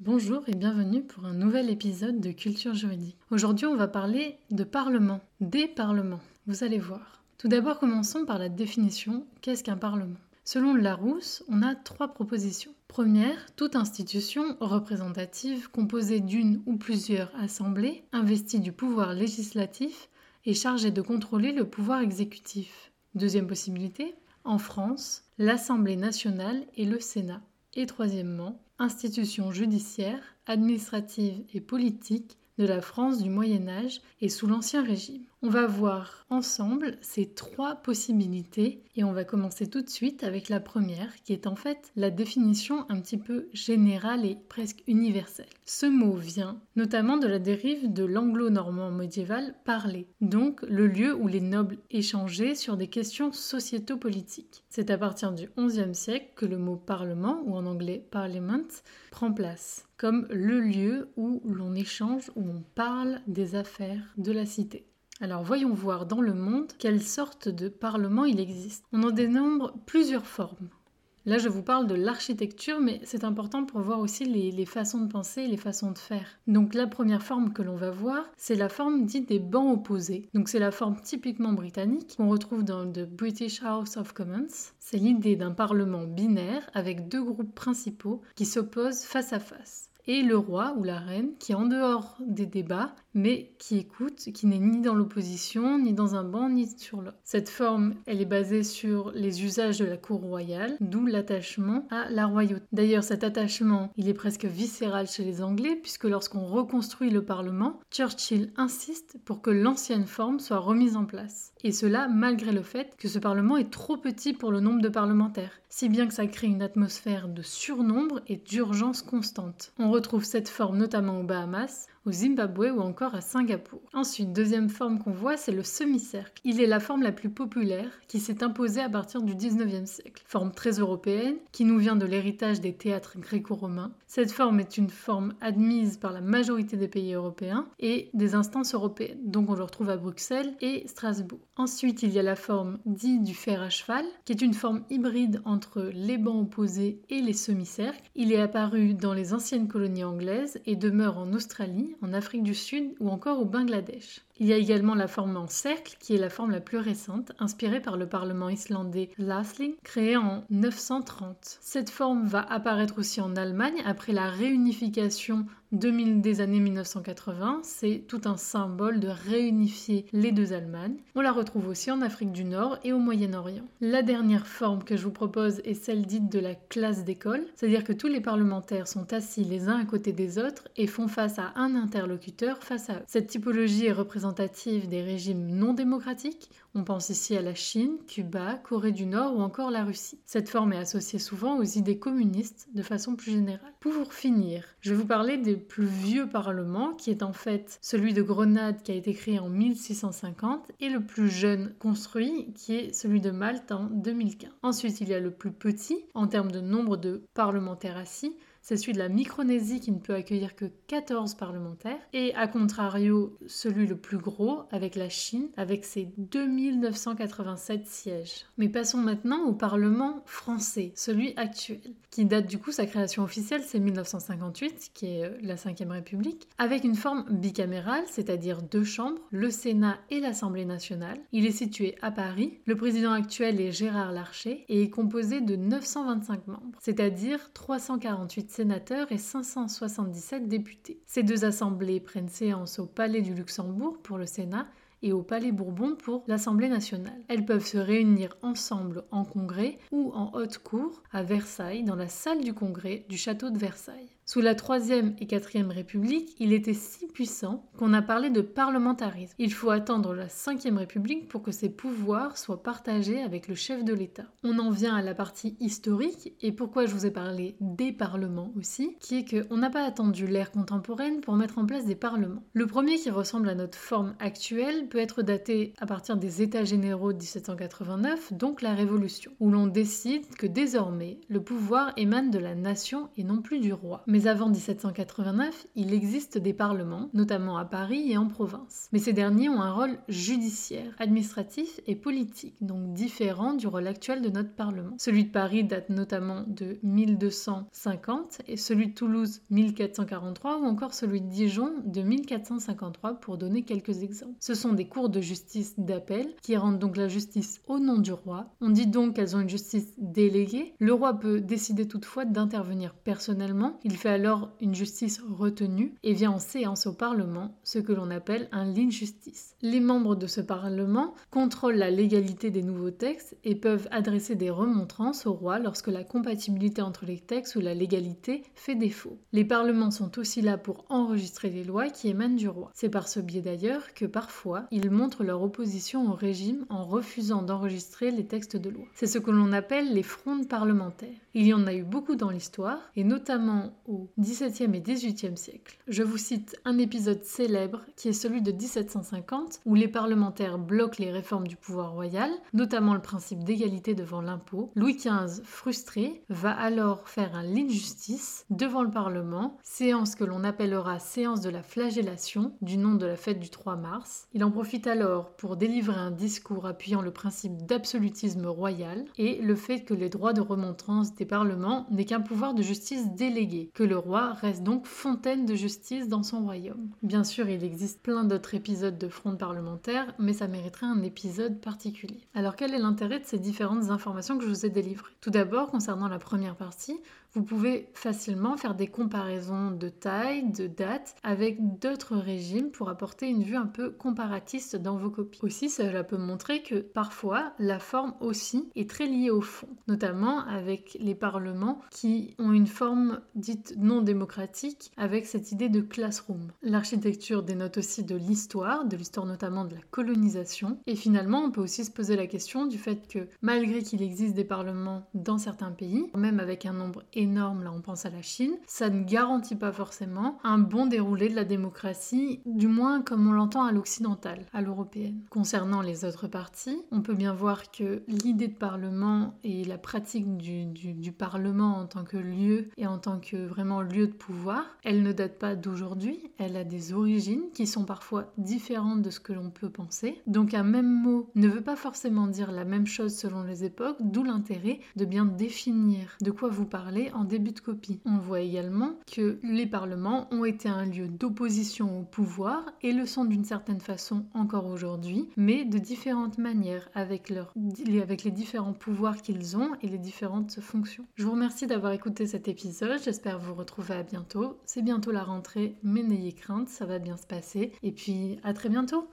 Bonjour et bienvenue pour un nouvel épisode de Culture juridique. Aujourd'hui, on va parler de parlement, des parlements. Vous allez voir. Tout d'abord, commençons par la définition. Qu'est-ce qu'un parlement? Selon Larousse, on a trois propositions. Première, toute institution représentative composée d'une ou plusieurs assemblées investie du pouvoir législatif et chargée de contrôler le pouvoir exécutif. Deuxième possibilité, en France, l'Assemblée nationale et le Sénat. Et troisièmement, institution judiciaire, administrative et politique de la France du Moyen Âge et sous l'Ancien Régime. On va voir ensemble ces trois possibilités et on va commencer tout de suite avec la première qui est en fait la définition un petit peu générale et presque universelle. Ce mot vient notamment de la dérive de l'anglo-normand médiéval parler, donc le lieu où les nobles échangeaient sur des questions sociéto-politiques. C'est à partir du XIe siècle que le mot parlement, ou en anglais parliament, prend place, comme le lieu où l'on échange, où on parle des affaires de la cité. Alors voyons voir dans le monde quelle sorte de parlement il existe. On en dénombre plusieurs formes. Là, je vous parle de l'architecture, mais c'est important pour voir aussi les, façons de penser et les façons de faire. Donc la première forme que l'on va voir, c'est la forme dite des bancs opposés. Donc c'est la forme typiquement britannique qu'on retrouve dans le British House of Commons. C'est l'idée d'un parlement binaire avec deux groupes principaux qui s'opposent face à face et le roi ou la reine qui en dehors des débats mais qui écoute, qui n'est ni dans l'opposition, ni dans un banc, ni sur l'autre. Cette forme, elle est basée sur les usages de la cour royale, d'où l'attachement à la royauté. D'ailleurs, cet attachement, il est presque viscéral chez les Anglais, puisque lorsqu'on reconstruit le Parlement, Churchill insiste pour que l'ancienne forme soit remise en place. Et cela malgré le fait que ce Parlement est trop petit pour le nombre de parlementaires, si bien que ça crée une atmosphère de surnombre et d'urgence constante. On retrouve cette forme notamment aux Bahamas, au Zimbabwe ou encore à Singapour. Ensuite, deuxième forme qu'on voit, c'est le semi-cercle. Il est la forme la plus populaire qui s'est imposée à partir du 19e siècle. Forme très européenne qui nous vient de l'héritage des théâtres gréco-romains. Cette forme est une forme admise par la majorité des pays européens et des instances européennes. Donc on le retrouve à Bruxelles et Strasbourg. Ensuite, il y a la forme dite du fer à cheval, qui est une forme hybride entre les bancs opposés et les semi-cercles. Il est apparu dans les anciennes colonies anglaises et demeure en Australie, en Afrique du Sud ou encore au Bangladesh. Il y a également la forme en cercle, qui est la forme la plus récente, inspirée par le parlement islandais Lasling, créé en 930. Cette forme va apparaître aussi en Allemagne après la réunification des années 1980. C'est tout un symbole de réunifier les deux Allemagnes. On la retrouve aussi en Afrique du Nord et au Moyen-Orient. La dernière forme que je vous propose est celle dite de la classe d'école, c'est-à-dire que tous les parlementaires sont assis les uns à côté des autres et font face à un interlocuteur face à eux. Cette typologie est des régimes non démocratiques. On pense ici à la Chine, Cuba, Corée du Nord ou encore la Russie. Cette forme est associée souvent aux idées communistes de façon plus générale. Pour finir, je vais vous parler des plus vieux parlement, qui est en fait celui de Grenade qui a été créé en 1650, et le plus jeune construit, qui est celui de Malte en 2015. Ensuite, il y a le plus petit, en termes de nombre de parlementaires assis, c'est celui de la Micronésie qui ne peut accueillir que 14 parlementaires, et à contrario, celui le plus gros avec la Chine, avec ses 2987 sièges. Mais passons maintenant au Parlement français, celui actuel, qui date du coup sa création officielle, c'est 1958, qui est euh, la 5ème République, avec une forme bicamérale, c'est-à-dire deux chambres, le Sénat et l'Assemblée nationale. Il est situé à Paris. Le président actuel est Gérard Larcher et est composé de 925 membres, c'est-à-dire 348 sénateurs et 577 députés. Ces deux assemblées prennent séance au Palais du Luxembourg pour le Sénat et au Palais Bourbon pour l'Assemblée nationale. Elles peuvent se réunir ensemble en congrès ou en haute cour à Versailles dans la salle du congrès du château de Versailles. Sous la Troisième et Quatrième République, il était si puissant qu'on a parlé de parlementarisme. Il faut attendre la Cinquième République pour que ses pouvoirs soient partagés avec le chef de l'État. On en vient à la partie historique et pourquoi je vous ai parlé des parlements aussi, qui est qu'on n'a pas attendu l'ère contemporaine pour mettre en place des parlements. Le premier qui ressemble à notre forme actuelle peut être daté à partir des États généraux de 1789, donc la Révolution, où l'on décide que désormais le pouvoir émane de la nation et non plus du roi avant 1789, il existe des parlements, notamment à Paris et en province. Mais ces derniers ont un rôle judiciaire, administratif et politique, donc différent du rôle actuel de notre Parlement. Celui de Paris date notamment de 1250 et celui de Toulouse 1443 ou encore celui de Dijon de 1453 pour donner quelques exemples. Ce sont des cours de justice d'appel qui rendent donc la justice au nom du roi. On dit donc qu'elles ont une justice déléguée. Le roi peut décider toutefois d'intervenir personnellement. Alors une justice retenue et vient en séance au Parlement, ce que l'on appelle un line justice. Les membres de ce Parlement contrôlent la légalité des nouveaux textes et peuvent adresser des remontrances au roi lorsque la compatibilité entre les textes ou la légalité fait défaut. Les parlements sont aussi là pour enregistrer les lois qui émanent du roi. C'est par ce biais d'ailleurs que parfois ils montrent leur opposition au régime en refusant d'enregistrer les textes de loi. C'est ce que l'on appelle les frondes parlementaires. Il y en a eu beaucoup dans l'histoire, et notamment au XVIIe et XVIIIe siècle. Je vous cite un épisode célèbre qui est celui de 1750, où les parlementaires bloquent les réformes du pouvoir royal, notamment le principe d'égalité devant l'impôt. Louis XV, frustré, va alors faire un lit de justice devant le Parlement, séance que l'on appellera séance de la flagellation, du nom de la fête du 3 mars. Il en profite alors pour délivrer un discours appuyant le principe d'absolutisme royal et le fait que les droits de remontrance des parlements n'est qu'un pouvoir de justice délégué, que le roi reste donc fontaine de justice dans son royaume. Bien sûr, il existe plein d'autres épisodes de fronde parlementaire, mais ça mériterait un épisode particulier. Alors quel est l'intérêt de ces différentes informations que je vous ai délivrées? Tout d'abord, concernant la première partie, vous pouvez facilement faire des comparaisons de taille, de date avec d'autres régimes pour apporter une vue un peu comparatiste dans vos copies. Aussi, cela peut montrer que parfois la forme aussi est très liée au fond, notamment avec les parlements qui ont une forme dite non démocratique avec cette idée de classroom. L'architecture dénote aussi de l'histoire, de l'histoire notamment de la colonisation, et finalement on peut aussi se poser la question du fait que malgré qu'il existe des parlements dans certains pays, même avec un nombre énorme là on pense à la Chine, ça ne garantit pas forcément un bon déroulé de la démocratie, du moins comme on l'entend à l'occidental, à l'européenne. Concernant les autres partis, on peut bien voir que l'idée de parlement et la pratique du, parlement en tant que lieu et en tant que vraiment lieu de pouvoir, elle ne date pas d'aujourd'hui, elle a des origines qui sont parfois différentes de ce que l'on peut penser. Donc un même mot ne veut pas forcément dire la même chose selon les époques, d'où l'intérêt de bien définir de quoi vous parlez en début de copie. On voit également que les parlements ont été un lieu d'opposition au pouvoir et le sont d'une certaine façon encore aujourd'hui, mais de différentes manières avec, leur, avec les différents pouvoirs qu'ils ont et les différentes fonctions. Je vous remercie d'avoir écouté cet épisode, j'espère vous à bientôt. C'est bientôt la rentrée, mais n'ayez crainte, ça va bien se passer. Et puis à très bientôt